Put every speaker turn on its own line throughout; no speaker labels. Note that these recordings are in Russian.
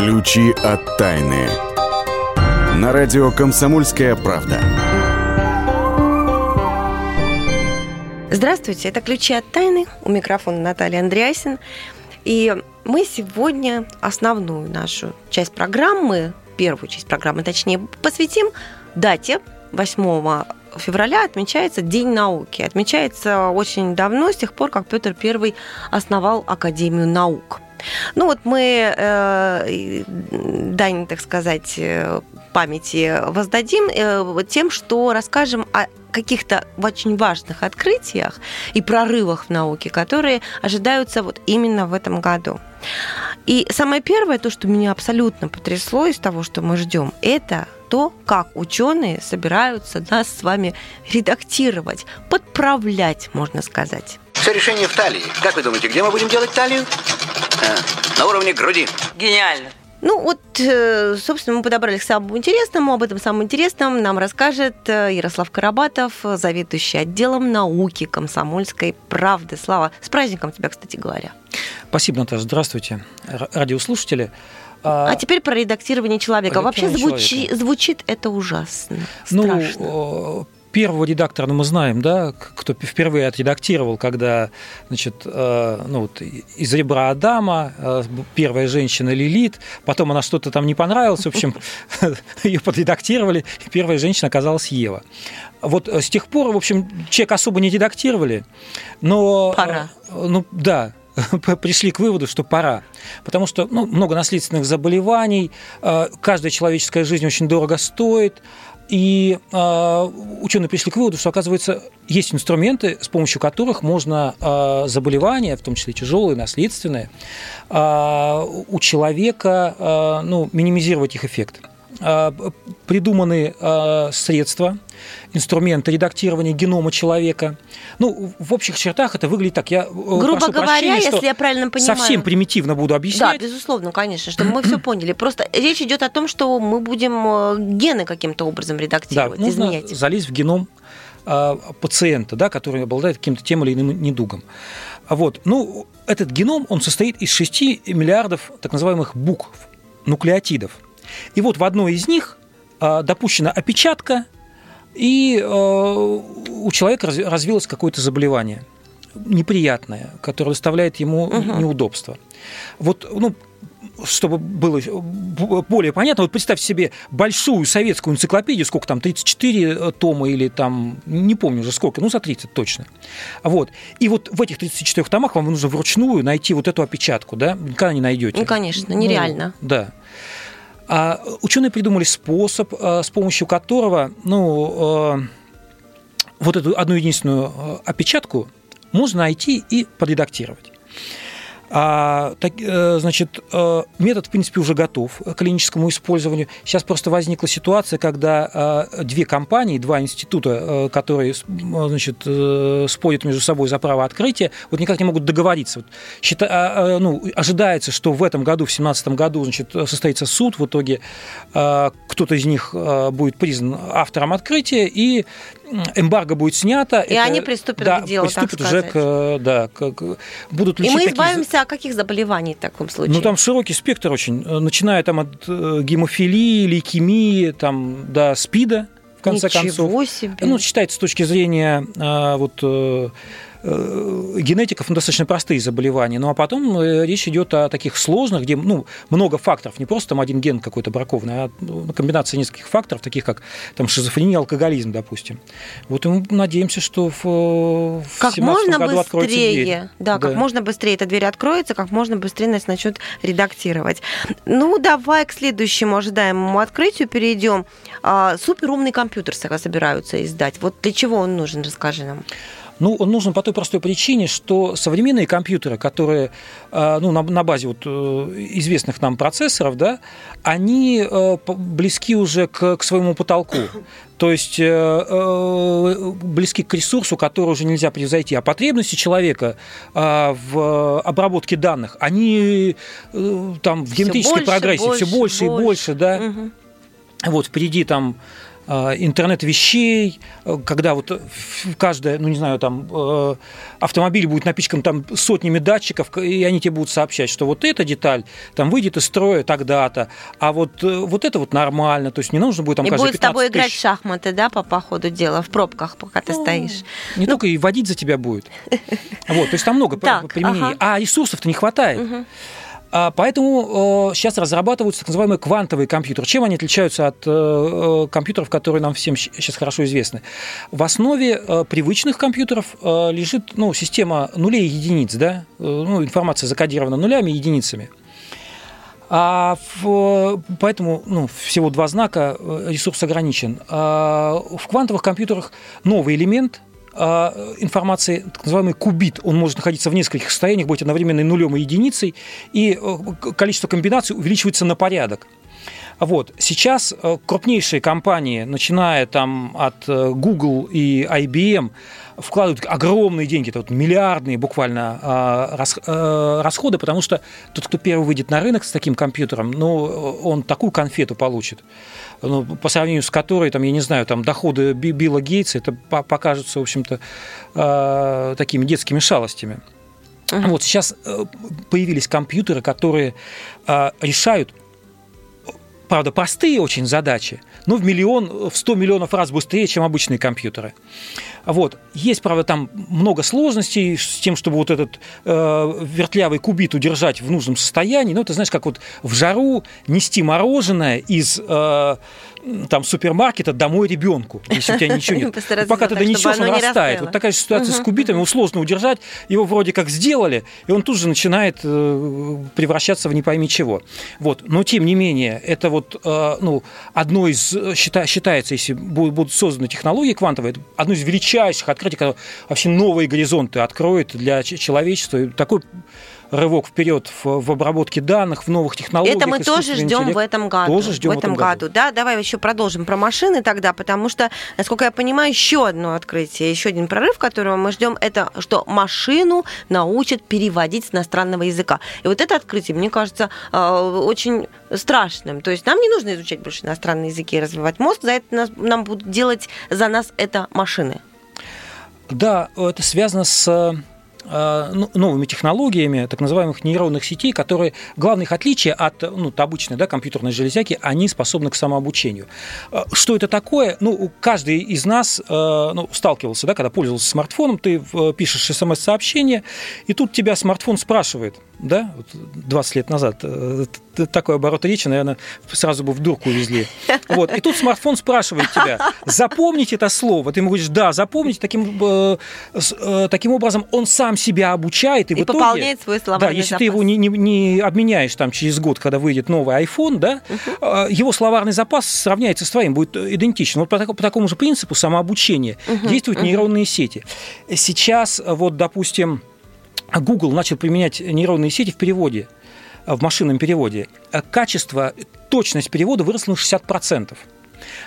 Ключи от тайны. На радио «Комсомольская правда».
Здравствуйте, это «Ключи от тайны». У микрофона Наталья Андреасин. И мы сегодня основную нашу часть программы, первую часть программы, точнее, посвятим дате 8 февраля отмечается День науки. Отмечается очень давно, с тех пор, как Петр I основал Академию наук. Ну вот мы э, дань, так сказать, э, памяти воздадим э, тем, что расскажем о каких-то очень важных открытиях и прорывах в науке, которые ожидаются вот именно в этом году. И самое первое, то, что меня абсолютно потрясло из того, что мы ждем, это то, как ученые собираются нас с вами редактировать, подправлять, можно сказать.
Все решение в талии. Как вы думаете, где мы будем делать талию? А, на уровне груди.
Гениально.
Ну вот, э, собственно, мы подобрали к самому интересному. Об этом самом интересном нам расскажет э, Ярослав Карабатов, заведующий отделом науки комсомольской правды. Слава, с праздником тебя, кстати говоря.
Спасибо, Наташа. Здравствуйте, радиослушатели.
А, а теперь про редактирование человека. Вообще звучи, звучит это ужасно.
Ну, страшно. Первого редактора, ну, мы знаем, да, кто впервые отредактировал, когда, значит, э, ну, вот, из ребра Адама, э, первая женщина Лилит, потом она что-то там не понравилась, в общем, ее подредактировали, и первая женщина оказалась Ева. Вот с тех пор, в общем, человек особо не редактировали, но...
Пора.
Ну, да, пришли к выводу, что пора. Потому что ну, много наследственных заболеваний, э, каждая человеческая жизнь очень дорого стоит, и э, ученые пришли к выводу, что, оказывается, есть инструменты, с помощью которых можно э, заболевания, в том числе тяжелые, наследственные, э, у человека э, ну, минимизировать их эффект. Э, придуманы э, средства, инструменты редактирования генома человека. Ну, в общих чертах это выглядит так. Я
э, Грубо говоря, если я правильно понимаю.
Совсем примитивно буду объяснять.
Да, безусловно, конечно, чтобы мы все поняли. Просто речь идет о том, что мы будем гены каким-то образом редактировать,
да, нужно изменять. залезть в геном пациента, да, который обладает каким-то тем или иным недугом. Вот. Ну, этот геном, он состоит из 6 миллиардов так называемых букв, нуклеотидов – и вот в одной из них а, допущена опечатка, и а, у человека развилось какое-то заболевание неприятное, которое доставляет ему угу. неудобства. Вот, ну, чтобы было более понятно, вот представьте себе большую советскую энциклопедию, сколько там, 34 э, тома или там, не помню уже сколько, ну, за 30 точно. Вот. И вот в этих 34 томах вам нужно вручную найти вот эту опечатку, да, никогда не найдете.
Ну, конечно, нереально.
Ну, да. А ученые придумали способ, а, с помощью которого ну, а, вот эту одну единственную а, опечатку можно найти и подредактировать. А, так, э, значит, э, метод, в принципе, уже готов к клиническому использованию. Сейчас просто возникла ситуация, когда э, две компании, два института, которые значит, спорят между собой за право открытия, вот никак не могут договориться. Вот, счита, а, ну, ожидается, что в этом году, в 2017 году, значит, состоится суд, в итоге кто-то из них будет признан автором открытия, и эмбарго будет снято.
И это, они приступят
да,
к делу,
приступят
так
уже к, да, к, к, будут
лечить И мы избавимся такие... от каких заболеваний в таком случае?
Ну, там широкий спектр очень, начиная там от э, гемофилии, лейкемии, там, до СПИДа, в конце
Ничего
концов.
себе.
Ну, считается с точки зрения вот э, Э, генетиков ну, достаточно простые заболевания. Ну а потом э, речь идет о таких сложных, где ну, много факторов, не просто там один ген какой-то бракованный, а ну, комбинация нескольких факторов, таких как там, шизофрения, алкоголизм, допустим. Вот и мы надеемся, что в, в
как можно
году
быстрее, дверь. Да, да, как можно быстрее эта дверь откроется, как можно быстрее нас начнут редактировать. Ну, давай к следующему ожидаемому открытию перейдем. А, суперумный компьютер собираются издать. Вот для чего он нужен, расскажи нам.
Ну, он нужен по той простой причине, что современные компьютеры, которые э, ну, на, на базе вот э, известных нам процессоров, да, они э, близки уже к, к своему потолку. То есть близки к ресурсу, который уже нельзя превзойти. А потребности человека в обработке данных, они там в геометрической прогрессии все больше, больше и больше, да. Угу. Вот впереди там интернет вещей, э, когда вот каждая, ну не знаю, там э, автомобиль будет напичкан там сотнями датчиков, и они тебе будут сообщать, что вот эта деталь там выйдет из строя тогда-то, а вот, вот это вот нормально, то есть не нужно будет там
и будет с тобой
тысяч.
играть в шахматы, да, по, по ходу дела, в пробках, пока ты
Ну,
стоишь.
Не только и водить за тебя будет. Вот, то есть там много применений. А ресурсов-то не хватает. А, Поэтому э, сейчас разрабатываются так называемые квантовые компьютеры. Чем они отличаются от э, э, компьютеров, которые нам всем сейчас хорошо известны? В основе э, привычных компьютеров э, лежит ну, система нулей и единиц, да? Э, ну, информация закодирована нулями и единицами. А в- поэтому ну, всего два знака, э, ресурс ограничен. А в квантовых компьютерах новый элемент информации, так называемый кубит, он может находиться в нескольких состояниях, быть одновременно и нулем и единицей, и э, количество комбинаций увеличивается на порядок. Вот. Сейчас э, крупнейшие компании, начиная там от э, Google и IBM, вкладывают огромные деньги, это вот миллиардные буквально а, э, расходы, потому что тот, кто первый выйдет на рынок с таким компьютером, ну, он такую конфету получит, ну, по сравнению с которой, там, я не знаю, там, доходы Би- Билла Гейтса, это по- покажутся, в общем-то, такими детскими шалостями. Вот сейчас появились компьютеры, которые решают правда, простые очень задачи, но в миллион, в 100 миллионов раз быстрее, чем обычные компьютеры. Вот. Есть, правда, там много сложностей с тем, чтобы вот этот э, вертлявый кубит удержать в нужном состоянии. Ну, ты знаешь, как вот в жару нести мороженое из э, там, супермаркета домой ребенку, если у тебя ничего нет. Пока ты донесешь, он растает. Вот такая ситуация с кубитами, его сложно удержать, его вроде как сделали, и он тут же начинает э, превращаться в не пойми чего. Вот. Но тем не менее, это вот э, ну, одно из, э, счита- считается, если бу- будут созданы технологии квантовые, одно из величайших открытий, которое вообще новые горизонты откроет для человечества. Такой рывок вперед в, в обработке данных, в новых технологиях.
Это мы тоже ждем в этом году.
Тоже ждем
в этом году. Да, давай еще продолжим про машины тогда, потому что, насколько я понимаю, еще одно открытие, еще один прорыв, которого мы ждем, это что машину научат переводить с иностранного языка. И вот это открытие, мне кажется, э, очень страшным. То есть нам не нужно изучать больше иностранные языки и развивать мозг, за это нас- нам будут делать за нас это машины.
Да, это связано с э, новыми технологиями так называемых нейронных сетей, которые главное их отличие от ну, обычной да, компьютерной железяки, они способны к самообучению. Э, Что это такое? Ну, каждый из нас э, ну, сталкивался, да, когда пользовался смартфоном, ты э, пишешь смс-сообщение, и тут тебя смартфон спрашивает, да, вот 20 лет назад э, такой оборот речи, наверное, сразу бы в дурку увезли. Вот. И тут смартфон спрашивает тебя, запомнить это слово. Ты ему говоришь, да, запомнить. Таким, э, э, таким образом он сам себя обучает. И,
И
в итоге,
пополняет свой
Да,
словарный
если
запас.
ты его не, не- не обменяешь там через год, когда выйдет новый iPhone, да, э, его словарный запас сравняется с твоим, будет идентичен. Вот по, по такому же принципу самообучения действуют нейронные сети. Сейчас, вот, допустим, Google начал применять нейронные сети в переводе, в машинном переводе. Э, Качество, точность перевода выросла на 60%.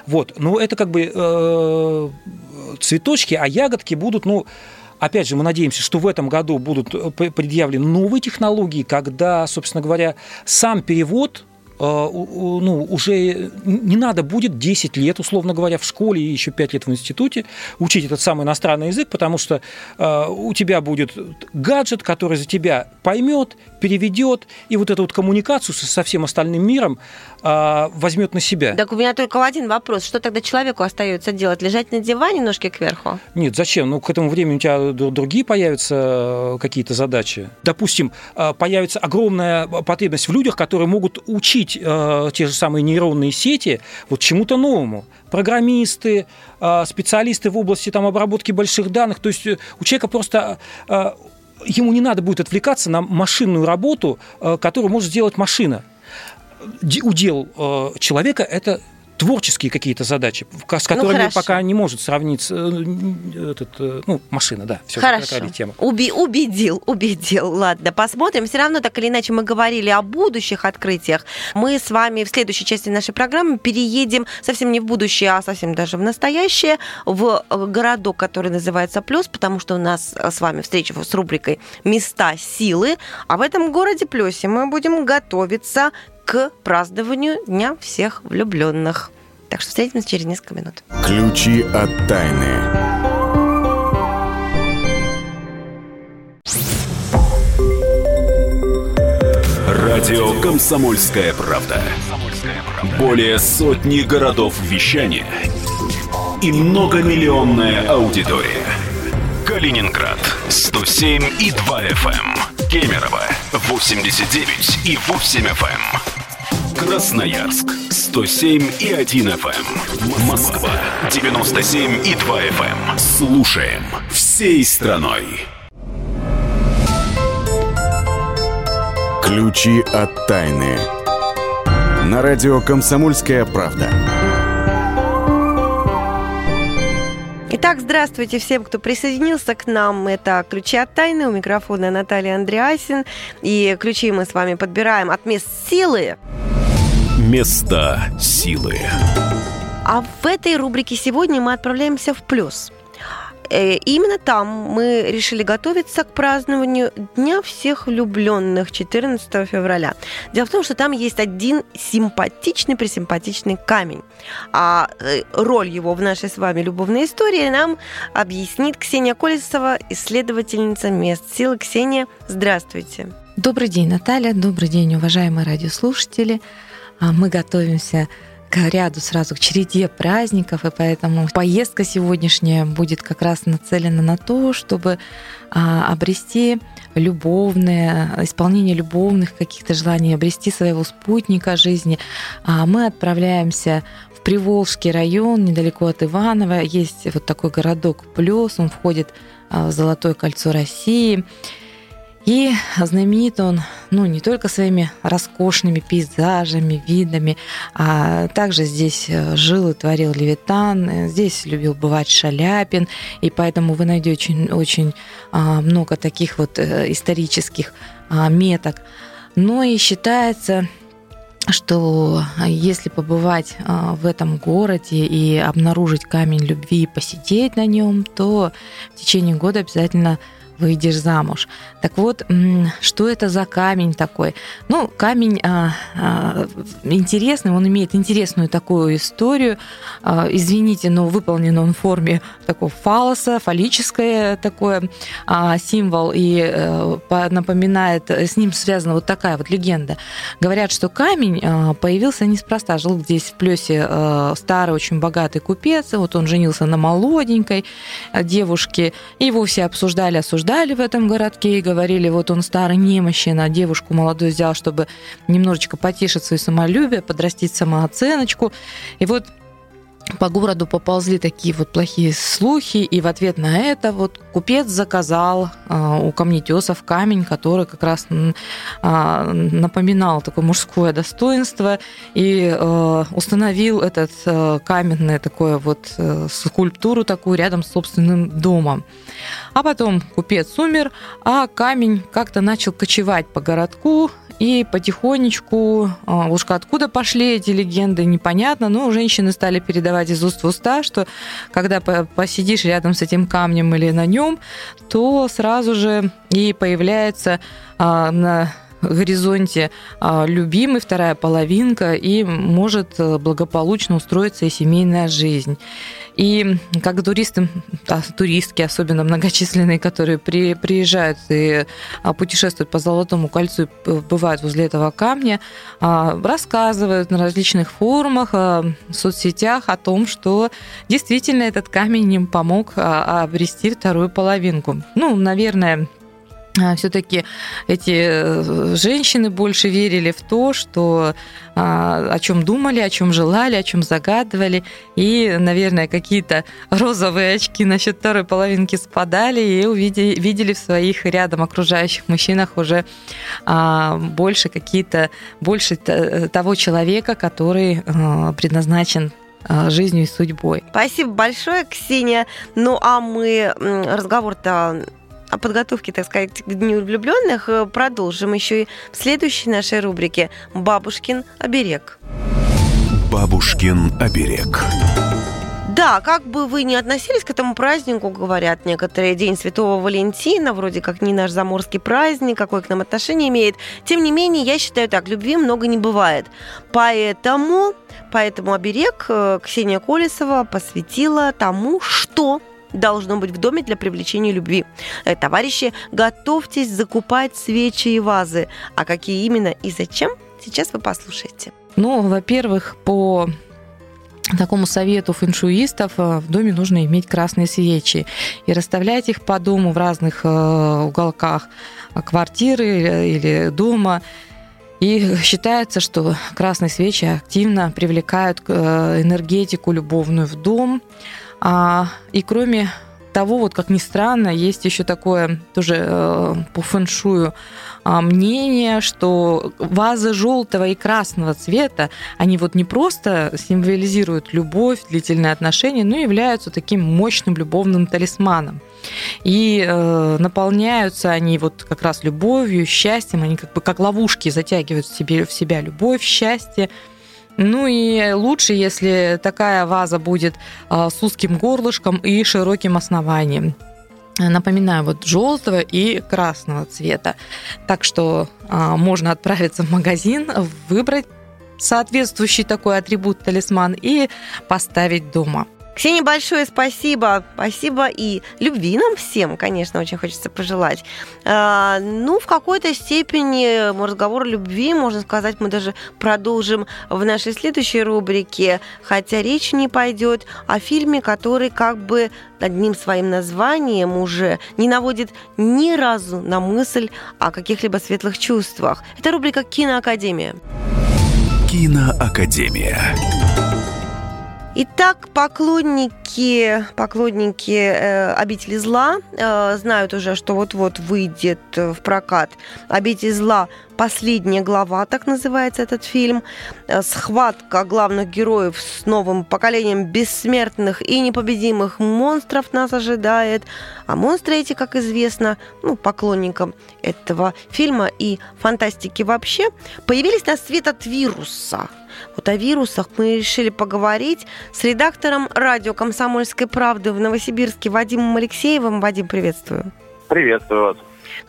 Вот, ну это как бы э, цветочки, а ягодки будут, ну, опять же, мы надеемся, что в этом году будут э, предъявлены новые технологии, когда, собственно говоря, сам перевод ну, уже не надо будет 10 лет, условно говоря, в школе и еще 5 лет в институте учить этот самый иностранный язык, потому что э, у тебя будет гаджет, который за тебя поймет, переведет, и вот эту вот коммуникацию со, всем остальным миром э, возьмет на себя.
Так у меня только один вопрос. Что тогда человеку остается делать? Лежать на диване ножки кверху?
Нет, зачем? Ну, к этому времени у тебя другие появятся э, какие-то задачи. Допустим, э, появится огромная потребность в людях, которые могут учить э, те же самые нейронные сети вот чему-то новому. Программисты, э, специалисты в области там, обработки больших данных. То есть э, у человека просто э, ему не надо будет отвлекаться на машинную работу, э, которую может сделать машина. Удел э, человека – это творческие какие-то задачи, с которыми
Ну,
пока не может сравниться э, этот, э, ну, машина, да, все
Хорошо.
тема.
Уби- убедил, убедил. Ладно, посмотрим. Все равно, так или иначе, мы говорили о будущих открытиях. Мы с вами в следующей части нашей программы переедем совсем не в будущее, а совсем даже в настоящее, в э, городок, который называется Плюс, потому что у нас с вами встреча с рубрикой «Места силы». А в этом городе Плюсе мы будем готовиться к празднованию Дня всех влюбленных. Так что встретимся через несколько минут.
Ключи от тайны.
Радио «Комсомольская правда». Более сотни городов вещания и многомиллионная аудитория. Калининград 107 и 2 FM. Эм. Кемерово 89 и 8 FM. Эм. Красноярск 107 и 1 FM. Эм. Москва 97 и 2 FM. Слушаем всей страной.
Ключи от тайны. На радио «Комсомольская правда».
Итак, здравствуйте всем, кто присоединился к нам. Это «Ключи от тайны». У микрофона Наталья Андреасин. И ключи мы с вами подбираем от мест силы.
Места силы.
А в этой рубрике сегодня мы отправляемся в плюс – Э, именно там мы решили готовиться к празднованию Дня всех влюбленных 14 февраля. Дело в том, что там есть один симпатичный, присимпатичный камень. А э, роль его в нашей с вами любовной истории нам объяснит Ксения Колесова, исследовательница мест силы. Ксения, здравствуйте.
Добрый день, Наталья. Добрый день, уважаемые радиослушатели. А, мы готовимся к ряду сразу к череде праздников, и поэтому поездка сегодняшняя будет как раз нацелена на то, чтобы а, обрести любовное, исполнение любовных каких-то желаний, обрести своего спутника жизни. А мы отправляемся в Приволжский район, недалеко от Иваново. Есть вот такой городок Плюс, он входит в Золотое кольцо России. И знаменит он, ну, не только своими роскошными пейзажами, видами, а также здесь э, жил и творил Левитан, здесь любил бывать Шаляпин, и поэтому вы найдете очень, очень а, много таких вот э, исторических а, меток. Но и считается, что если побывать в этом городе и обнаружить камень любви и посидеть на нем, то в течение года обязательно выйдешь замуж. Так вот, что это за камень такой? Ну, камень а, а, интересный, он имеет интересную такую историю. А, извините, но выполнен он в форме такого фалоса, фаллическое такое а, символ, и а, напоминает, с ним связана вот такая вот легенда. Говорят, что камень а, появился неспроста. Жил здесь в Плесе а, старый, очень богатый купец, вот он женился на молоденькой девушке, и его все обсуждали, осуждали обсуждали в этом городке и говорили, вот он старый немощен, а девушку молодую взял, чтобы немножечко потешить свое самолюбие, подрастить самооценочку. И вот по городу поползли такие вот плохие слухи, и в ответ на это вот купец заказал а, у камнетесов камень, который как раз а, напоминал такое мужское достоинство, и а, установил этот каменное такое вот скульптуру такую рядом с собственным домом. А потом купец умер, а камень как-то начал кочевать по городку, и потихонечку, а, уж откуда пошли эти легенды, непонятно, но женщины стали передавать из уст в уста, что когда посидишь рядом с этим камнем или на нем, то сразу же и появляется а, на горизонте а, любимый, вторая половинка, и может э, благополучно устроиться и семейная жизнь. И как туристы, а, туристки, особенно многочисленные, которые при, приезжают и а, путешествуют по Золотому кольцу, бывают возле этого камня, а, рассказывают на различных форумах, а, в соцсетях о том, что действительно этот камень им помог обрести вторую половинку. Ну, наверное, все-таки эти э, женщины больше верили в то, что а, о чем думали, о чем желали, о чем загадывали, и, наверное, какие-то розовые очки насчет второй половинки спадали и увидели, видели в своих рядом окружающих мужчинах уже а, больше какие-то больше того человека, который предназначен жизнью и судьбой.
Спасибо большое, Ксения. Ну а мы разговор-то о подготовке, так сказать, к Дню влюбленных э, продолжим еще и в следующей нашей рубрике «Бабушкин оберег».
Бабушкин оберег.
Да, как бы вы ни относились к этому празднику, говорят некоторые, День Святого Валентина, вроде как не наш заморский праздник, какое к нам отношение имеет. Тем не менее, я считаю так, любви много не бывает. Поэтому, поэтому оберег э, Ксения Колесова посвятила тому, что должно быть в доме для привлечения любви. Э, товарищи, готовьтесь закупать свечи и вазы. А какие именно и зачем, сейчас вы послушаете.
Ну, во-первых, по такому совету фэншуистов э, в доме нужно иметь красные свечи и расставлять их по дому в разных э, уголках квартиры или дома. И считается, что красные свечи активно привлекают энергетику любовную в дом, а, и кроме того, вот как ни странно, есть еще такое тоже э, по фэншую а, мнение, что вазы желтого и красного цвета, они вот не просто символизируют любовь, длительные отношения, но являются таким мощным любовным талисманом. И э, наполняются они вот как раз любовью, счастьем, они как бы как ловушки затягивают в, себе, в себя любовь, счастье, ну и лучше, если такая ваза будет а, с узким горлышком и широким основанием. Напоминаю, вот желтого и красного цвета. Так что а, можно отправиться в магазин, выбрать соответствующий такой атрибут талисман и поставить дома.
Ксения, большое спасибо. Спасибо и любви нам всем, конечно, очень хочется пожелать. А, ну, в какой-то степени разговор о любви, можно сказать, мы даже продолжим в нашей следующей рубрике, хотя речь не пойдет о фильме, который как бы одним своим названием уже не наводит ни разу на мысль о каких-либо светлых чувствах. Это рубрика «Киноакадемия».
Киноакадемия.
Итак, поклонники, поклонники э, «Обители зла» э, знают уже, что вот-вот выйдет в прокат «Обитель зла. Последняя глава», так называется этот фильм. Э, схватка главных героев с новым поколением бессмертных и непобедимых монстров нас ожидает. А монстры эти, как известно, ну, поклонникам этого фильма и фантастики вообще, появились на свет от вируса – вот о вирусах мы решили поговорить с редактором радио «Комсомольской правды» в Новосибирске Вадимом Алексеевым. Вадим, приветствую.
Приветствую вас.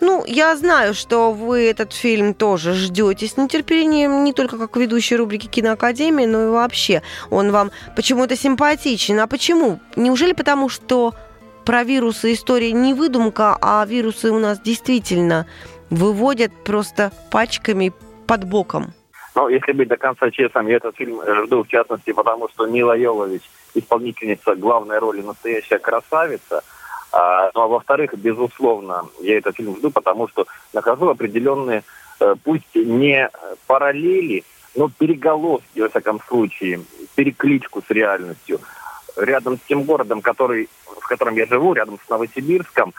Ну, я знаю, что вы этот фильм тоже ждете с нетерпением, не только как ведущий рубрики Киноакадемии, но и вообще. Он вам почему-то симпатичен. А почему? Неужели потому, что про вирусы история не выдумка, а вирусы у нас действительно выводят просто пачками под боком?
Но если быть до конца честным, я этот фильм э, жду в частности, потому что Мила Йовович, исполнительница главной роли, настоящая красавица. А, ну а во-вторых, безусловно, я этот фильм жду, потому что нахожу определенные, э, пусть не параллели, но переголовки, во всяком случае, перекличку с реальностью. Рядом с тем городом, который, в котором я живу, рядом с Новосибирском,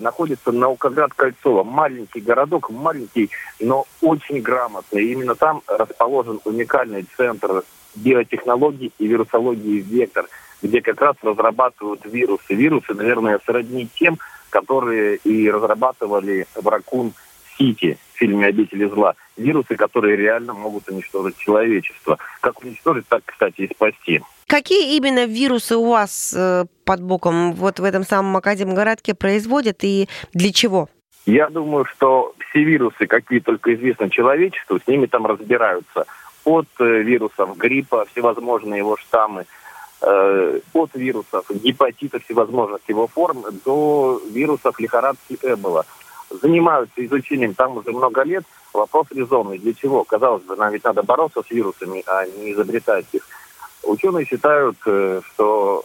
находится Наукоград-Кольцово. Маленький городок, маленький, но очень грамотный. И именно там расположен уникальный центр биотехнологий и вирусологии «Вектор», где как раз разрабатывают вирусы. Вирусы, наверное, сродни тем, которые и разрабатывали в Ракун Сити в фильме «Обители зла». Вирусы, которые реально могут уничтожить человечество. Как уничтожить, так, кстати, и спасти.
Какие именно вирусы у вас э, под боком вот в этом самом Академгородке производят и для чего?
Я думаю, что все вирусы, какие только известны человечеству, с ними там разбираются. От э, вирусов гриппа, всевозможные его штаммы, э, от вирусов гепатита всевозможных его форм до вирусов лихорадки Эбола. Занимаются изучением там уже много лет. Вопрос резонный. Для чего? Казалось бы, нам ведь надо бороться с вирусами, а не изобретать их. Ученые считают, э, что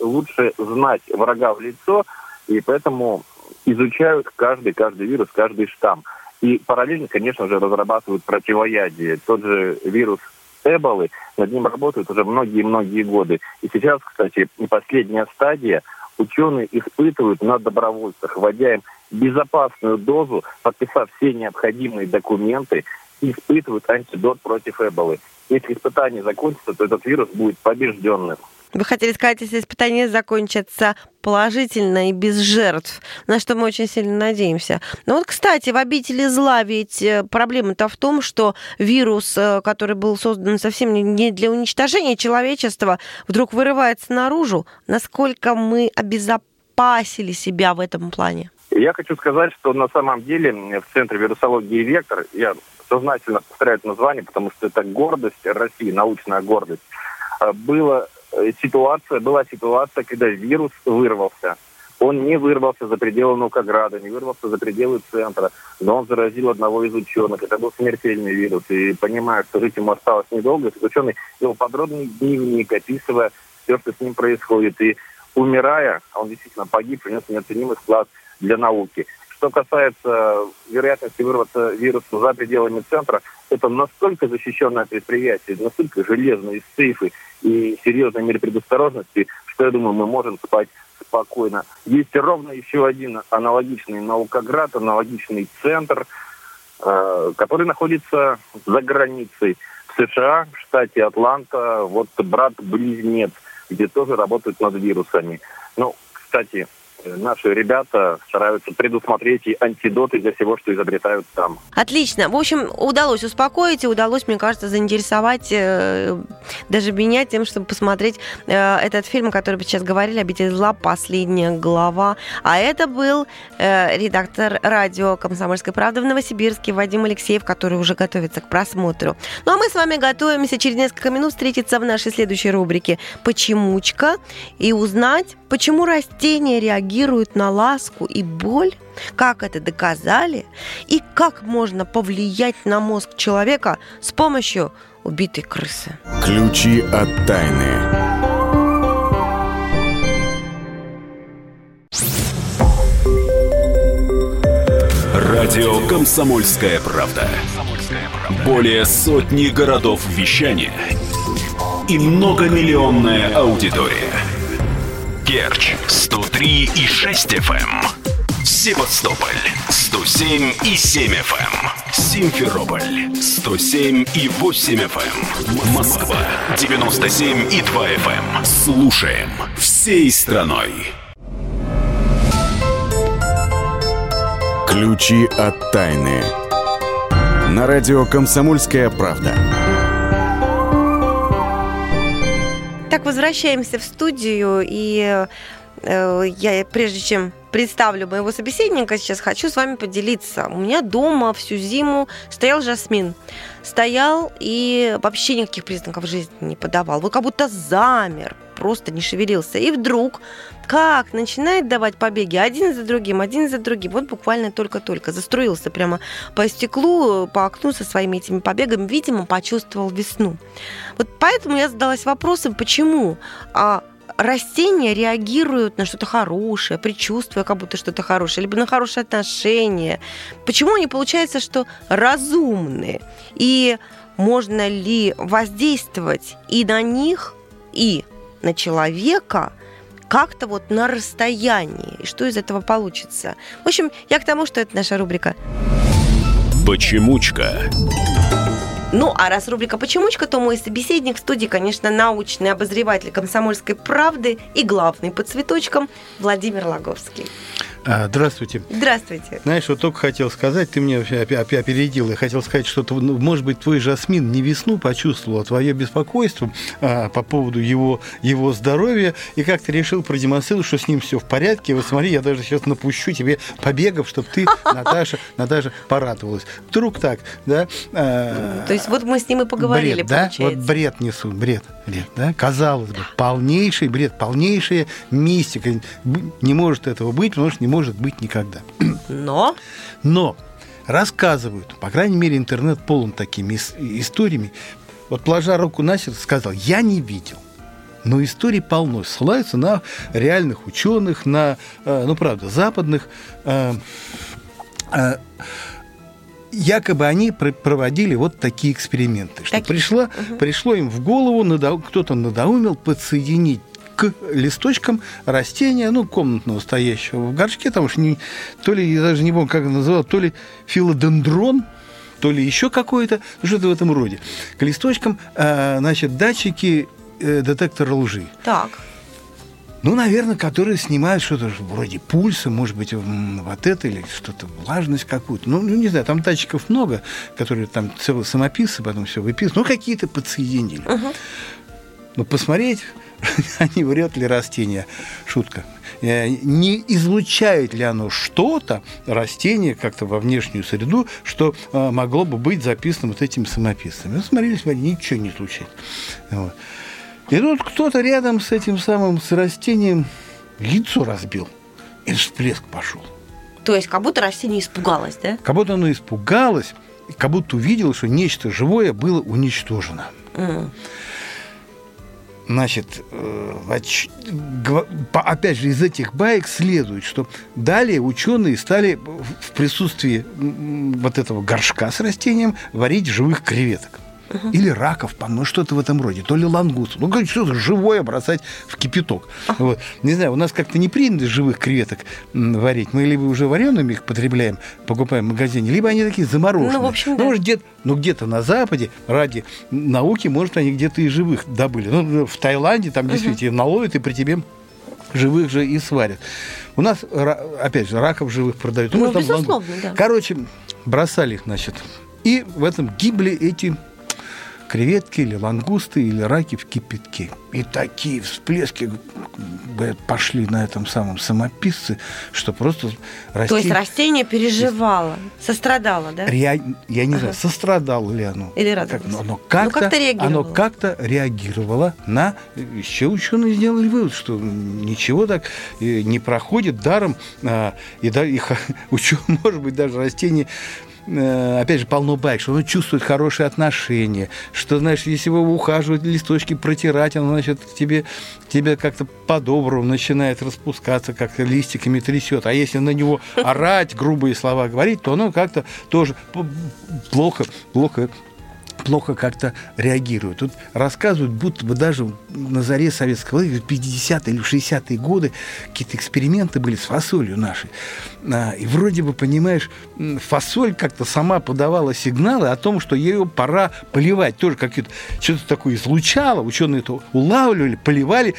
лучше знать врага в лицо, и поэтому изучают каждый, каждый вирус, каждый штамм. И параллельно, конечно же, разрабатывают противоядие. Тот же вирус Эболы, над ним работают уже многие-многие годы. И сейчас, кстати, последняя стадия, ученые испытывают на добровольцах, вводя им безопасную дозу, подписав все необходимые документы, испытывают антидот против Эболы. Если испытание закончится, то этот вирус будет побежденным.
Вы хотели сказать, если испытания закончатся положительно и без жертв, на что мы очень сильно надеемся. Но вот, кстати, в обители зла ведь э, проблема-то в том, что вирус, э, который был создан совсем не для уничтожения человечества, вдруг вырывается наружу. Насколько мы обезопасили себя в этом плане?
Я хочу сказать, что на самом деле в Центре вирусологии «Вектор», я сознательно повторяю это название, потому что это гордость России, научная гордость, э, было ситуация, была ситуация, когда вирус вырвался. Он не вырвался за пределы Наукограда, не вырвался за пределы центра, но он заразил одного из ученых. Это был смертельный вирус. И понимая, что жить ему осталось недолго, этот ученый вел подробный дневник, описывая все, что с ним происходит. И умирая, он действительно погиб, принес неоценимый вклад для науки. Что касается вероятности вырваться вируса за пределами центра, это настолько защищенное предприятие, настолько железные сейфы и серьезные меры предосторожности, что я думаю, мы можем спать спокойно. Есть ровно еще один аналогичный наукоград, аналогичный центр, э, который находится за границей в США, в штате Атланта, вот брат-близнец, где тоже работают над вирусами. Ну, кстати, наши ребята стараются предусмотреть и антидоты для всего, что изобретают там.
Отлично. В общем, удалось успокоить и удалось, мне кажется, заинтересовать э, даже меня тем, чтобы посмотреть э, этот фильм, о котором сейчас говорили, «Обитель зла. Последняя глава». А это был э, редактор радио «Комсомольской правды» в Новосибирске Вадим Алексеев, который уже готовится к просмотру. Ну а мы с вами готовимся через несколько минут встретиться в нашей следующей рубрике «Почемучка» и узнать, почему растения реагируют реагируют на ласку и боль, как это доказали, и как можно повлиять на мозг человека с помощью убитой крысы.
Ключи от тайны.
Радио «Комсомольская правда». Более сотни городов вещания и многомиллионная аудитория. Керчь 103 и 6 FM. Эм. Севастополь 107 и 7 FM. Эм. Симферополь 107 и 8 FM. Эм. Москва 97 и 2 FM. Слушаем всей страной.
Ключи от тайны. На радио «Комсомольская правда».
Так, возвращаемся в студию, и э, я, прежде чем представлю моего собеседника, сейчас хочу с вами поделиться. У меня дома всю зиму стоял жасмин. Стоял и вообще никаких признаков жизни не подавал. Вот как будто замер, просто не шевелился. И вдруг как начинает давать побеги один за другим, один за другим. Вот буквально только-только заструился прямо по стеклу, по окну со своими этими побегами. Видимо, почувствовал весну. Вот поэтому я задалась вопросом, почему а растения реагируют на что-то хорошее, предчувствуя как будто что-то хорошее, либо на хорошие отношения. Почему они получается, что разумные? И можно ли воздействовать и на них, и на человека как-то вот на расстоянии. И что из этого получится? В общем, я к тому, что это наша рубрика.
Почемучка.
Ну, а раз рубрика «Почемучка», то мой собеседник в студии, конечно, научный обозреватель «Комсомольской правды» и главный под цветочком Владимир Логовский.
А, здравствуйте.
Здравствуйте.
Знаешь, вот только хотел сказать, ты мне опередил, я хотел сказать, что, ну, может быть, твой Жасмин не весну почувствовал, а твое беспокойство а, по поводу его, его здоровья, и как-то решил продемонстрировать, что с ним все в порядке. Вот смотри, я даже сейчас напущу тебе побегов, чтобы ты, Наташа, Наташа, порадовалась. Вдруг так, да?
А, То есть вот мы с ним и поговорили,
бред, да? Вот бред несут, бред, бред, да? Казалось бы, полнейший бред, полнейшая мистика. Не может этого быть, потому что не может быть никогда.
Но?
Но рассказывают, по крайней мере, интернет полон такими историями. Вот, положа руку на сердце, сказал, я не видел. Но историй полно. Ссылаются на реальных ученых, на, э, ну, правда, западных. Э, э, якобы они проводили вот такие эксперименты. Что пришло, угу. пришло им в голову, кто-то надоумил подсоединить к листочкам растения, ну, комнатного стоящего в горшке, там уж не, то ли, я даже не помню, как это называл, то ли филодендрон, то ли еще какое-то, что-то в этом роде. К листочкам, э, значит, датчики э, детекторы лжи.
Так.
Ну, наверное, которые снимают что-то вроде пульса, может быть, вот это или что-то, влажность какую-то. Ну, ну, не знаю, там датчиков много, которые там целые самописцы, потом все выписывают. Ну, какие-то подсоединили. Но посмотреть, они врет ли растение, шутка, Э, не излучает ли оно что-то, растение, как-то во внешнюю среду, что э, могло бы быть записано вот этими самописцами. Ну, смотрели, смотрели, ничего не излучает. Вот. И тут кто-то рядом с этим самым с растением лицо разбил. И всплеск пошел.
То есть как будто растение испугалось, да?
Как будто оно испугалось, как будто увидело, что нечто живое было уничтожено.
М.
Значит, э, опять же, из этих баек следует, что далее ученые стали в присутствии вот этого горшка с растением варить живых креветок. Или раков, по-моему, что-то в этом роде. То ли лангуст. Ну, как что-то живое бросать в кипяток. Вот. Не знаю, у нас как-то не принято живых креветок варить. Мы либо уже вареными их потребляем, покупаем в магазине, либо они такие замороженные.
Ну, в общем, да.
может, где-то, ну, где-то на Западе, ради науки, может, они где-то и живых добыли. Ну, в Таиланде там действительно наловят и при тебе живых же и сварят. У нас, опять же, раков живых продают.
Ну,
там
безусловно, да.
Короче, бросали их, значит. И в этом гибли эти креветки или лангусты или раки в кипятке. И такие всплески говорят, пошли на этом самом самописце, что просто
То есть
растение...
растение переживало, сострадало, да?
Rea- Я не
Ага.
знаю, сострадало ли оно.
Или
Как-
радовалось?
оно
Ну,
как-то,
как-то реагировало.
оно как-то реагировало на... Еще ученые сделали вывод, что ничего так э, не проходит даром. а, И, да, и может быть, даже растение э, опять же, полно байк, что оно чувствует хорошие отношения, что, знаешь, если его ухаживать, листочки протирать, оно, значит, тебе, тебе как-то по-доброму начинает распускаться, как-то листиками трясет. А если на него орать, грубые слова говорить, то оно как-то тоже плохо, плохо плохо как-то реагируют. Тут рассказывают, будто бы даже на заре советского в 50-е или в 60-е годы, какие-то эксперименты были с фасолью нашей. А, И вроде бы, понимаешь, фасоль как-то сама подавала сигналы о том, что ее пора поливать. Тоже какие-то что-то такое излучало, ученые это улавливали, поливали,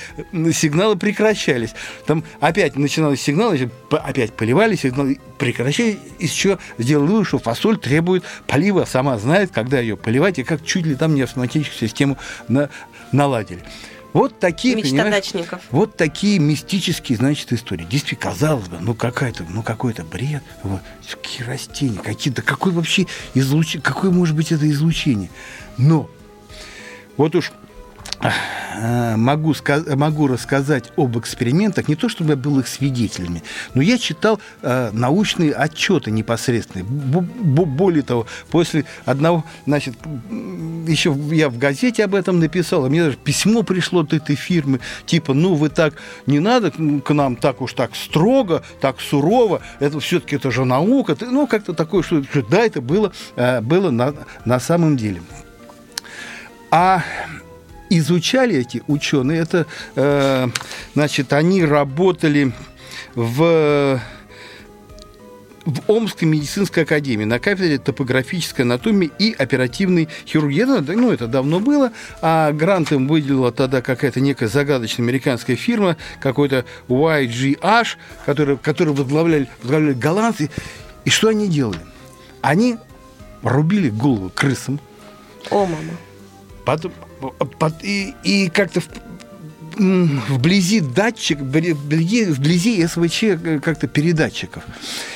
сигналы прекращались. Там опять начиналось сигнал, значит, п- опять поливали, сигналы прекращались, из чего сделали что фасоль требует полива, сама знает, когда ее поливать, и как чуть ли там не автоматическую систему на- наладили. Вот такие,
Мечта
вот такие мистические, значит, истории. Действительно, казалось бы, ну какая-то, ну какой-то бред. Вот, какие растения, какие-то, какой вообще излучение, какое может быть это излучение? Но вот уж могу, ска- могу рассказать об экспериментах, не то чтобы я был их свидетелями, но я читал а, научные отчеты непосредственные. Б- более того, после одного, значит, еще я в газете об этом написал, а мне даже письмо пришло от этой фирмы, типа, ну вы так, не надо к нам так уж так строго, так сурово, это все-таки это же наука, ну как-то такое, что, да, это было, а, было на, на самом деле. А изучали эти ученые, это, э, значит, они работали в в Омской медицинской академии на кафедре топографической анатомии и оперативной хирургии. Ну, это давно было, а грант им выделила тогда какая-то некая загадочная американская фирма, какой-то YGH, который, который возглавляли, возглавляли голландцы. И что они делали? Они рубили голову крысам,
О, мама.
Потом- и, и как-то в- вблизи датчик, вбли- вблизи, вблизи СВЧ э, как-то передатчиков.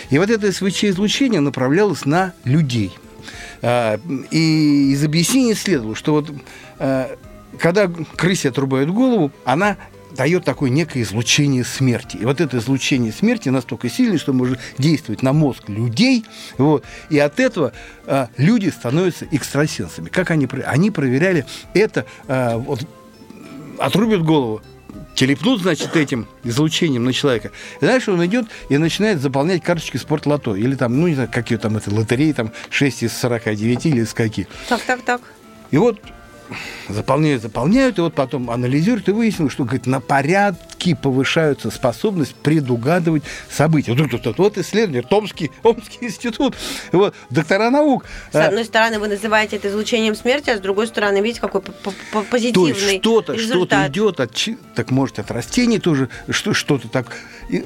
И вот это СВЧ-излучение направлялось на людей. А, И из объяснений следовало, что вот а, когда крысе отрубают голову, она дает такое некое излучение смерти. И вот это излучение смерти настолько сильное, что может действовать на мозг людей. Вот, и от этого а, люди становятся экстрасенсами. Как они, они проверяли это, а, вот, отрубят голову, телепнут, значит, этим излучением на человека. И знаешь, он идет и начинает заполнять карточки спортлото. Или там, ну, не знаю, какие там это лотереи, там 6 из 49 или из каких.
Так, так, так.
И вот заполняют, заполняют, и вот потом анализируют, и выяснилось, что, говорит, на порядки повышаются способность предугадывать события. Вот, вот, вот, вот исследование, Томский, Томский институт, вот, доктора наук.
С одной стороны, вы называете это излучением смерти, а с другой стороны, видите, какой позитивный
То есть что-то, что-то идет от, так может, от растений тоже, что, что-то так,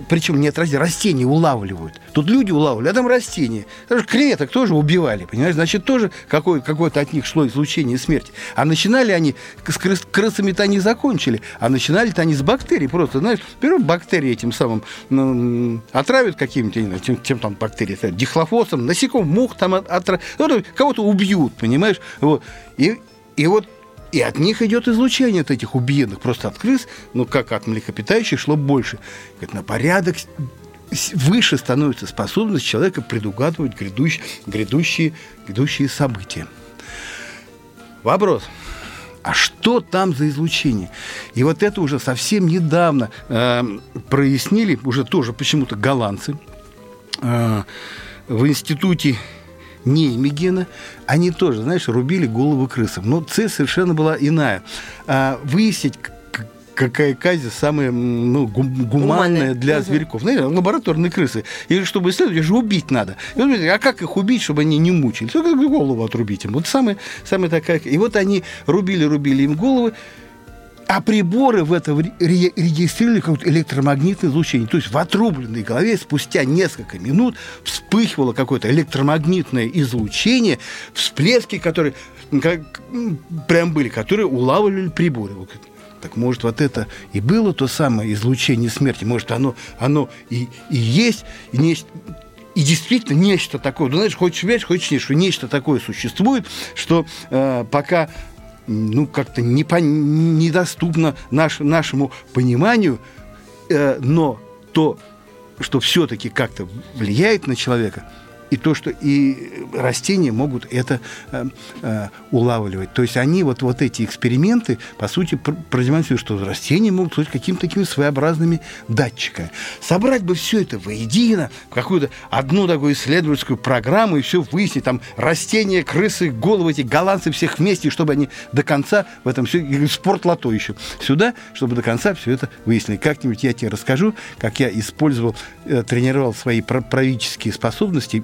причем не от растений, растения улавливают. Тут люди улавливали, а там растения. Даже креветок тоже убивали, понимаешь? Значит, тоже какое, какое-то от них шло излучение смерти. А начинали они, с крыс, крысами-то они закончили, а начинали-то они с бактерий просто, знаешь, берут бактерии этим самым, ну, отравят каким-то, не чем, чем там бактерии, дихлофосом, насекомых, мух там отравят, ну, кого-то убьют, понимаешь? Вот. И, и вот и от них идет излучение от этих убиенных, просто от крыс, ну, как от млекопитающих, шло больше. Говорит, на порядок выше становится способность человека предугадывать грядущие, грядущие, грядущие события. Вопрос. А что там за излучение? И вот это уже совсем недавно э, прояснили, уже тоже почему-то голландцы, э, в институте Неймегена, они тоже, знаешь, рубили головы крысам. Но цель совершенно была иная. А, выяснить, какая казнь самая ну, гуманная для угу. зверьков. Знаете, лабораторные крысы. И чтобы исследовать, их же убить надо. И говорит, а как их убить, чтобы они не мучились? Только голову отрубить им. Вот самая, самая такая... И вот они рубили-рубили им головы, а приборы в это регистрировали как электромагнитное излучение. То есть в отрубленной голове спустя несколько минут вспыхивало какое-то электромагнитное излучение, всплески, которые как, прям были, которые улавливали приборы. Так может, вот это и было то самое излучение смерти? Может, оно, оно и, и есть, и нечто, и действительно нечто такое, ну, знаешь, хочешь веришь, хочешь нет, что нечто такое существует, что э, пока ну, как-то не по, недоступно наш, нашему пониманию, э, но то, что все-таки как-то влияет на человека – и то, что и растения могут это э, э, улавливать. То есть они вот, вот эти эксперименты, по сути, продемонстрируют, что растения могут быть какими-то такими своеобразными датчиками. Собрать бы все это воедино, в какую-то одну такую исследовательскую программу и все выяснить, там растения, крысы, головы эти голландцы всех вместе, чтобы они до конца в этом все, и спортлото еще сюда, чтобы до конца все это выяснили. Как-нибудь я тебе расскажу, как я использовал, э, тренировал свои правительские способности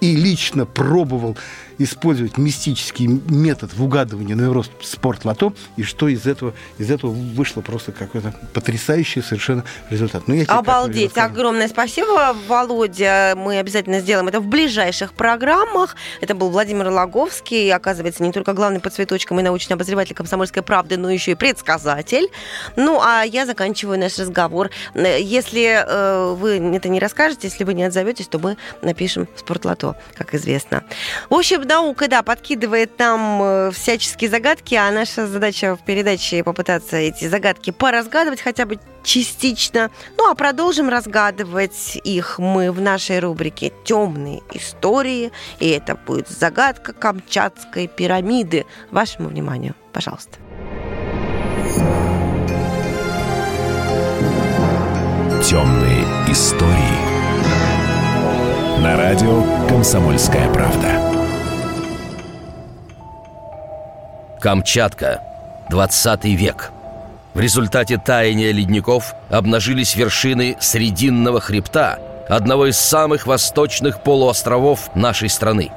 и лично пробовал использовать мистический метод в угадывании на рост спорт лото, и что из этого, из этого вышло просто какой-то потрясающий совершенно результат.
Ну, я Обалдеть. Огромное спасибо, Володя. Мы обязательно сделаем это в ближайших программах. Это был Владимир Логовский, оказывается, не только главный по цветочкам и научный обозреватель «Комсомольской правды», но еще и предсказатель. Ну, а я заканчиваю наш разговор. Если э, вы это не расскажете, если вы не отзоветесь, то мы напишем «Спортлото», как известно. В общем, наука, да, подкидывает нам э, всяческие загадки, а наша задача в передаче попытаться эти загадки поразгадывать хотя бы частично. Ну, а продолжим разгадывать их мы в нашей рубрике «Темные истории». И это будет загадка Камчатской пирамиды. Вашему вниманию, пожалуйста.
Темные истории. На радио «Комсомольская правда».
Камчатка. 20 век. В результате таяния ледников обнажились вершины Срединного хребта, одного из самых восточных полуостровов нашей страны.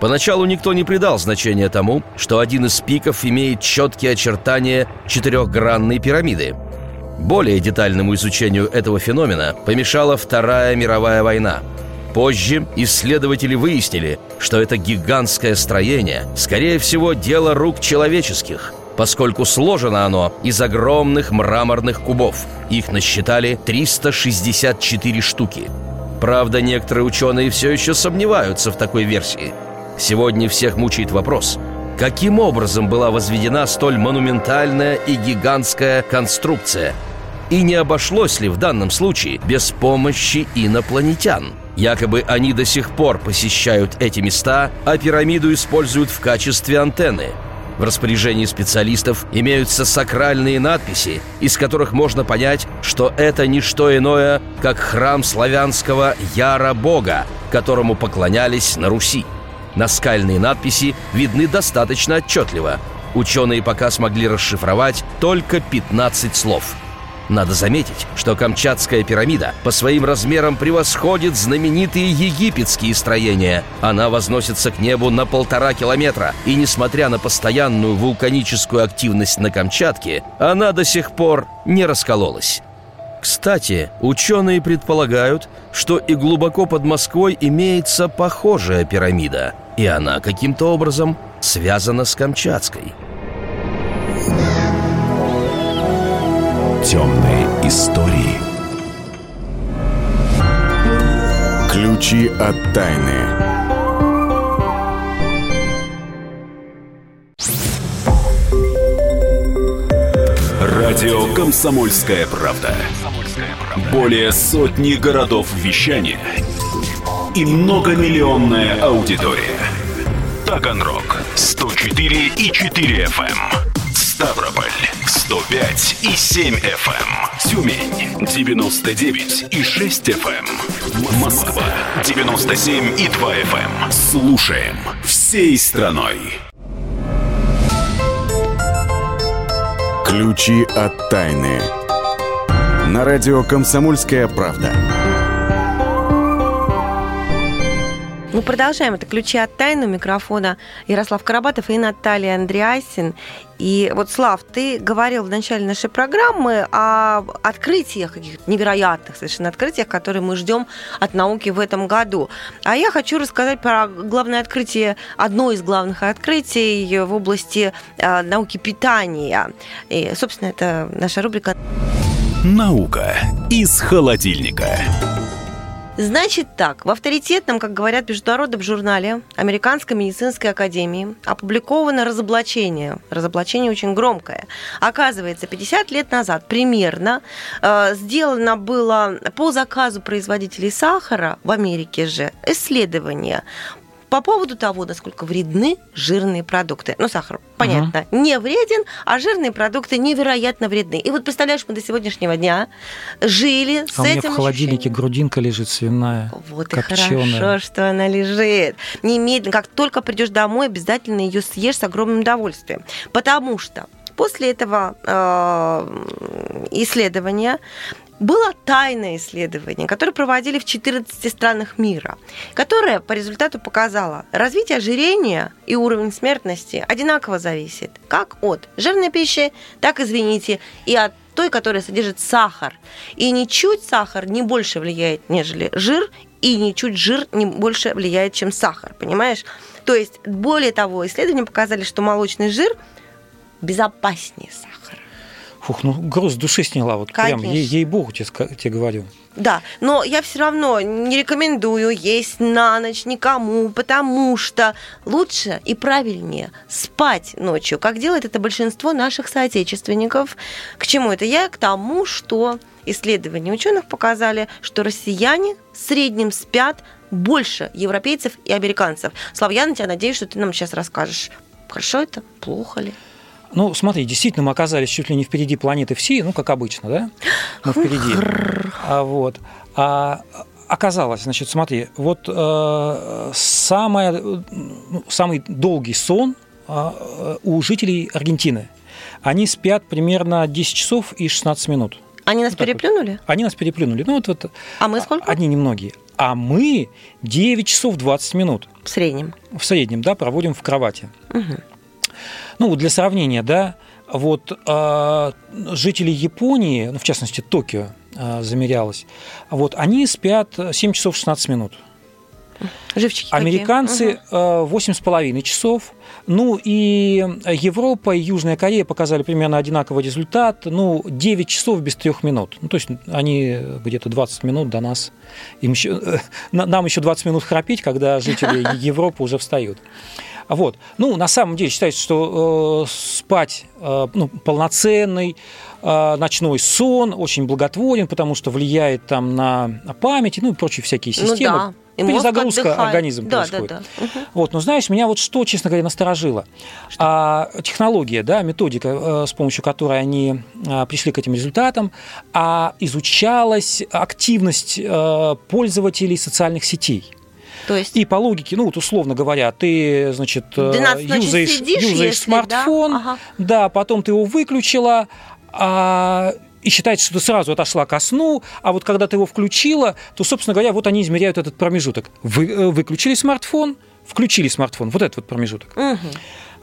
Поначалу никто не придал значения тому, что один из пиков имеет четкие очертания четырехгранной пирамиды. Более детальному изучению этого феномена помешала Вторая мировая война – Позже исследователи выяснили, что это гигантское строение, скорее всего, дело рук человеческих, поскольку сложено оно из огромных мраморных кубов. Их насчитали 364 штуки. Правда, некоторые ученые все еще сомневаются в такой версии. Сегодня всех мучает вопрос, каким образом была возведена столь монументальная и гигантская конструкция? И не обошлось ли в данном случае без помощи инопланетян? Якобы они до сих пор посещают эти места, а пирамиду используют в качестве антенны. В распоряжении специалистов имеются сакральные надписи, из которых можно понять, что это не что иное, как храм славянского Яра Бога, которому поклонялись на Руси. Наскальные надписи видны достаточно отчетливо. Ученые пока смогли расшифровать только 15 слов – надо заметить, что Камчатская пирамида по своим размерам превосходит знаменитые египетские строения. Она возносится к небу на полтора километра, и несмотря на постоянную вулканическую активность на Камчатке, она до сих пор не раскололась. Кстати, ученые предполагают, что и глубоко под Москвой имеется похожая пирамида, и она каким-то образом связана с Камчатской –
Темные истории.
Ключи от тайны.
Радио Комсомольская правда". Более сотни городов вещания и многомиллионная аудитория. Таганрог 104 и 4 FM. Ставрополь 105 и 7 FM. Эм. Тюмень 99 и 6 FM. Эм. Москва 97 и 2 FM. Эм. Слушаем всей страной.
Ключи от тайны. На радио «Комсомольская правда».
Мы продолжаем. Это «Ключи от тайны» микрофона Ярослав Карабатов и Наталья Андреасин. И вот, Слав, ты говорил в начале нашей программы о открытиях, каких-то невероятных совершенно открытиях, которые мы ждем от науки в этом году. А я хочу рассказать про главное открытие, одно из главных открытий в области э, науки питания. И, собственно, это наша рубрика
«Наука из холодильника».
Значит так, в авторитетном, как говорят международном журнале Американской медицинской академии опубликовано разоблачение. Разоблачение очень громкое. Оказывается, 50 лет назад примерно э, сделано было по заказу производителей сахара в Америке же исследование по поводу того, насколько вредны жирные продукты. Ну, сахар, понятно, угу. не вреден, а жирные продукты невероятно вредны. И вот представляешь, мы до сегодняшнего дня жили
а
с
у меня
этим
в холодильнике
ощущением.
грудинка лежит свиная,
Вот
копченая.
и хорошо, что она лежит. Немедленно, как только придешь домой, обязательно ее съешь с огромным удовольствием. Потому что после этого э, исследования было тайное исследование, которое проводили в 14 странах мира, которое по результату показало, развитие ожирения и уровень смертности одинаково зависит как от жирной пищи, так, извините, и от той, которая содержит сахар. И ничуть сахар не больше влияет, нежели жир, и ничуть жир не больше влияет, чем сахар, понимаешь? То есть, более того, исследования показали, что молочный жир безопаснее сахара.
Фух, ну груз души сняла, вот прям,
Конечно.
ей, ей-богу тебе, тебе говорю.
Да, но я все равно не рекомендую есть на ночь никому, потому что лучше и правильнее спать ночью, как делает это большинство наших соотечественников. К чему это? Я к тому, что исследования ученых показали, что россияне в среднем спят больше европейцев и американцев. Слав, я надеюсь, что ты нам сейчас расскажешь, хорошо это, плохо ли.
Ну, смотри, действительно, мы оказались чуть ли не впереди планеты всей, ну, как обычно, да? Мы впереди. А вот. А оказалось, значит, смотри, вот э, самое, ну, самый долгий сон э, у жителей Аргентины. Они спят примерно 10 часов и 16 минут.
Они нас
Вот так вот.
переплюнули?
Они нас переплюнули. Ну, вот, вот
А мы сколько?
одни немногие. А мы 9 часов 20 минут
В среднем.
в среднем, да, проводим в кровати.
Мгм.
Ну, для сравнения, да, вот э, жители Японии, ну, в частности, Токио э, замерялось, вот они спят 7 часов 16 минут.
Живчики?
Американцы э, 8,5 часов. Ну и Европа и Южная Корея показали примерно одинаковый результат. Ну, 9 часов без 3 минут. Ну, то есть они где-то 20 минут до нас. Им еще, э, на- нам еще 20 минут храпеть, когда жители Европы уже встают. Вот. Ну, на самом деле считается, что э, спать э, ну, полноценный э, ночной сон очень благотворен, потому что влияет там на память, ну и прочие всякие
Ну
системы.
да. И
Перезагрузка
отдыхает.
организма
да,
происходит.
Да, да.
Вот, но знаешь, меня вот что, честно говоря, насторожило. А, технология, да, методика, э, с помощью которой они а, пришли к этим результатам, а изучалась активность э, пользователей социальных сетей.
То есть...
И по логике, ну вот условно говоря, ты, значит, э,
12 ночи
юзаешь,
сидишь,
юзаешь
если,
смартфон,
да? Ага.
да, потом ты его выключила, а, и считается, что ты сразу отошла ко сну, а вот когда ты его включила, то, собственно говоря, вот они измеряют этот промежуток. Вы, э, выключили смартфон, включили смартфон, вот этот вот промежуток.
Мгм.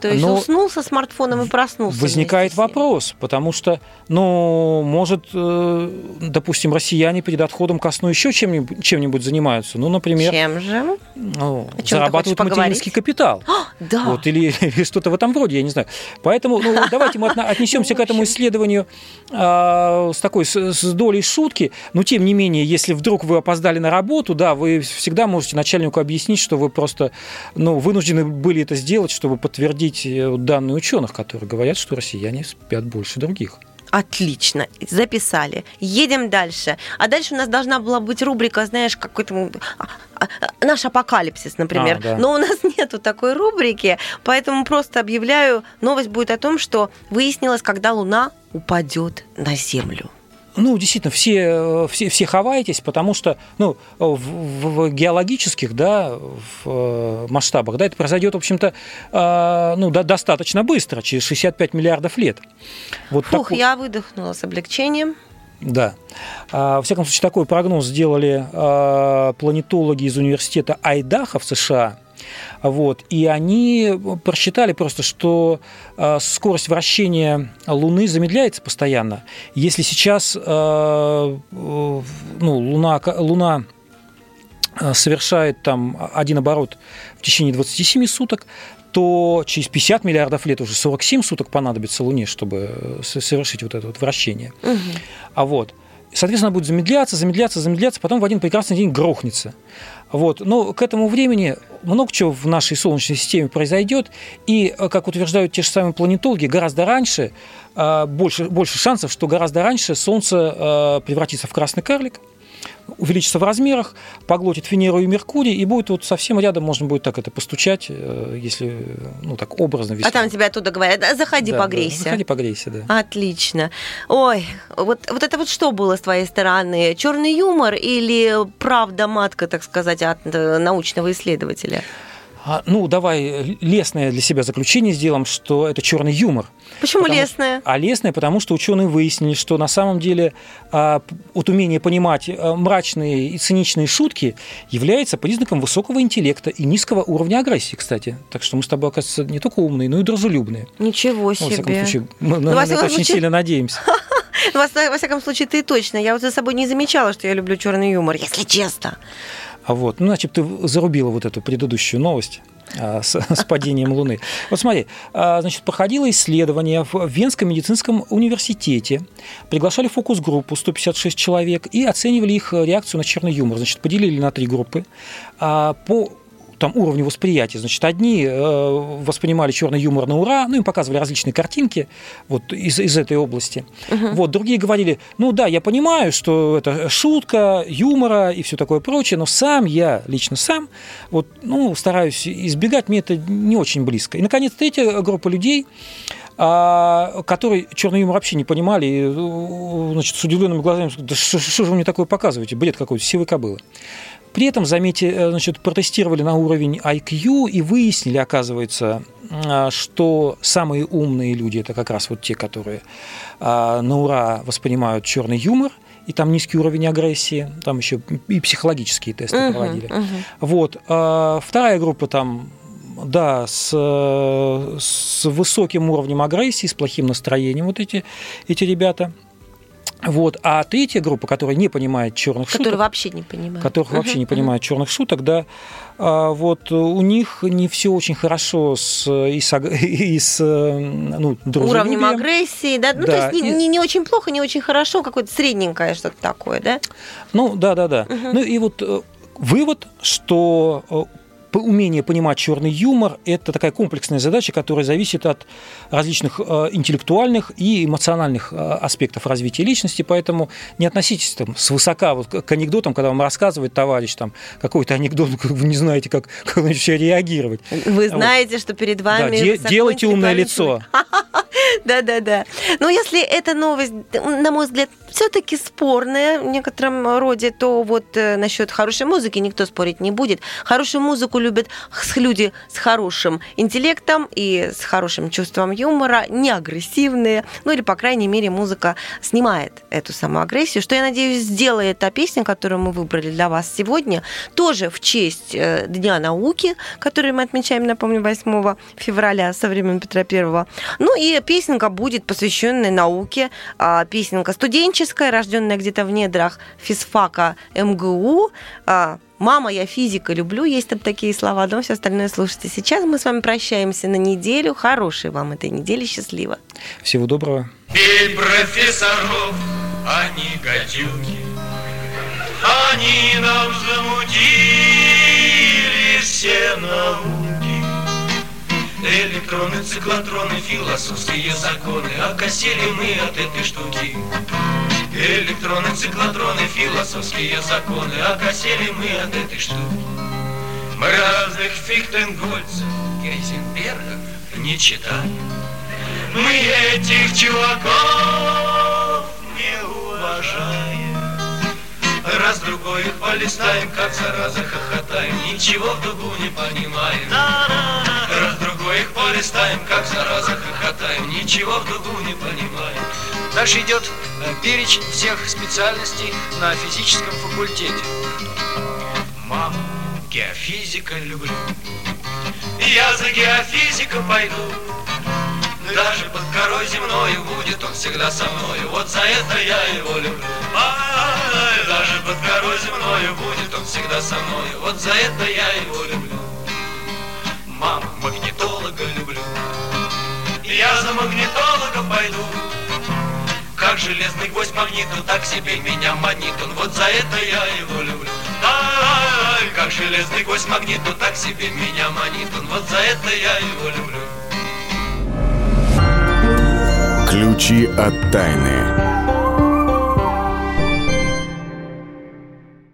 То есть
Но
уснул со смартфоном и проснулся.
Возникает вопрос, потому что, ну, может, э, допустим, россияне перед отходом ко сну еще чем-нибудь, чем-нибудь занимаются. Ну, например,
Чем же?
ну,
чем ты
зарабатывают материнский капитал.
Да.
Вот, или, или что-то в этом роде, я не знаю. Поэтому ну, давайте мы отнесемся к этому исследованию а, с такой с, с долей шутки. Но тем не менее, если вдруг вы опоздали на работу, да, вы всегда можете начальнику объяснить, что вы просто ну, вынуждены были это сделать, чтобы подтвердить э, данные ученых, которые говорят, что россияне спят больше других.
Отлично, записали. Едем дальше. А дальше у нас должна была быть рубрика, знаешь, какой-то а, а, наш апокалипсис, например.
А, да.
Но у нас нету такой рубрики, поэтому просто объявляю, новость будет о том, что выяснилось, когда Луна упадет на Землю.
Ну, действительно, все, э, все, все ховаетесь, потому что ну, в, в геологических да, в э, масштабах да, это произойдет, в общем-то, э, ну, до- достаточно быстро, через 65 миллиардов лет. Вот
Фух,
такой-
я выдохнула с облегчением.
Да. А, Во всяком случае, такой прогноз сделали а, планетологи из университета Айдахо в США. Вот. И они просчитали просто, что а, скорость вращения Луны замедляется постоянно. Если сейчас э, ну, Луна, Луна а, совершает там один оборот в течение 27 суток, то через 50 миллиардов лет уже 47 суток понадобится Луне, чтобы э, со- совершить вот это вот вращение. А вот, соответственно, будет замедляться, замедляться, замедляться, потом в один прекрасный день грохнется. Вот. Но к этому времени много чего в нашей Солнечной системе произойдет, и, э, как утверждают те же самые планетологи, гораздо раньше, э, больше, больше шансов, что гораздо раньше Солнце э, превратится в красный карлик, увеличится в размерах, поглотит Венеру и Меркурий, и будет вот совсем рядом, можно будет так это постучать, э, если, ну, так образно весьма.
А там тебе оттуда говорят, «Да, заходи,
Да, да,
погрейся.
заходи, погрейся, да.
Отлично. Ой, вот, вот это вот что было с твоей стороны? Черный юмор или правда матка, так сказать, от э, научного исследователя?
А, ну, давай лесное для себя заключение сделаем, что это черный юмор.
Почему
Потому
лесное?
А лесное, потому что ученые выяснили, что на самом деле а, вот умение понимать а, мрачные и циничные шутки является признаком высокого интеллекта и низкого уровня агрессии, кстати. Так что мы с тобой, оказывается, не только умные, но и дружелюбные.
Ничего
Ну, во всяком
себе.
случае, мы
Ну,
на это очень
случае-
сильно надеемся.
Во всяком случае, ты точно. Я вот за собой не замечала, что я люблю черный юмор, если честно.
А вот, ну, значит, ты зарубила вот эту предыдущую новость а, с, с падением Луны. Вот смотри, а, значит, проходило исследование в Венском медицинском университете. Приглашали фокус-группу 156 человек и оценивали их реакцию на черный юмор. Значит, поделили на три группы. А, По там уровню восприятия. Значит, одни э, воспринимали черный юмор на ура, ну, им показывали различные картинки вот из, из этой области. Вот, другие говорили, ну да, я понимаю, что это шутка, юмора и все такое прочее, но сам я, лично сам, вот, ну, стараюсь избегать, мне это не очень близко. И, наконец, третья группа людей, а, которые черный юмор вообще не понимали, и, значит, с удивленными глазами, да что, что же вы мне такое показываете, бред какой-то, сивой кобылы. При этом, заметьте, э, значит, протестировали на уровень IQ и выяснили, оказывается, а, что самые умные люди это как раз вот те, которые а, на ура воспринимают черный юмор, и там низкий уровень агрессии, там еще и психологические тесты
Мгм,
проводили.
мгм.
Вот. А Вторая группа там, да, с, э, с высоким уровнем агрессии, с плохим настроением, вот эти, эти ребята. Вот. А третья группа, которая не понимает черных
Который
шуток,
вообще не понимаю.
которых вообще не понимают черных шуток, да, а, вот у них не все очень хорошо с, и с, и с ну,
Уровнем агрессии, да? Ну,
Да,
то есть не, не- не очень плохо, не очень хорошо, какое-то средненькое что-то такое, да?
Ну, да, да, да. Ну и вот э, вывод, что э, умение понимать черный юмор – это такая комплексная задача, которая зависит от различных э, интеллектуальных и эмоциональных э, аспектов развития личности, поэтому не относитесь там свысока вот к анекдотам, когда вам рассказывает товарищ там какой-то анекдот, вы не знаете, как, как вообще реагировать.
Вы
Вот.
знаете, что перед
Да,
вами...
де-
высоко
делайте умное лицо.
Да-да-да. Но если эта новость, на мой взгляд, все-таки спорная в некотором роде, то вот э, насчет хорошей музыки никто спорить не будет. Хорошую музыку любят люди с хорошим интеллектом и с хорошим чувством юмора, не агрессивные. Ну или, по крайней мере, музыка снимает эту самую агрессию, что, я надеюсь, сделает та песня, которую мы выбрали для вас сегодня, тоже в честь э, Дня науки, который мы отмечаем, напомню, 8 февраля со времен Петра Первого. Ну и песенка будет посвященная науке, а, песенка студенческая, рожденная где-то в недрах физфака МГУ, а, Мама, я физика люблю, есть там такие слова, но все остальное слушайте. Сейчас мы с вами прощаемся на неделю. Хорошей вам этой недели, счастливо.
Всего доброго.
Пей профессоров, они гадюки, они нам замутили все науки. Электроны, циклотроны, философские законы, окосили мы от этой штуки. Электроны, циклотроны, философские законы, окосили мы от этой штуки. Мы разных Фихтенгольцев, Гейзенбергов не читаем. Мы этих чуваков не уважаем. Раз-другой их полистаем, как зараза хохотаем, Ничего в дугу не понимаем. Раз-другой их полистаем, как зараза хохотаем, Ничего в дугу не понимаем.
Дальше идет э, перечень всех специальностей на физическом факультете.
Мама, геофизика люблю. Я за геофизиком пойду. Даже под корой земною будет он всегда со мною. Вот за это я его люблю. Ай, даже под корой земною будет он всегда со мною. Вот за это я его люблю. Мама, магнитолога люблю. Я за магнитологом пойду. Как железный гвоздь магниту, так себе меня манит он. Вот за это я его люблю. Ай, как железный гвоздь магниту, так себе меня манит он. Вот за это я его люблю.
Ключи от тайны.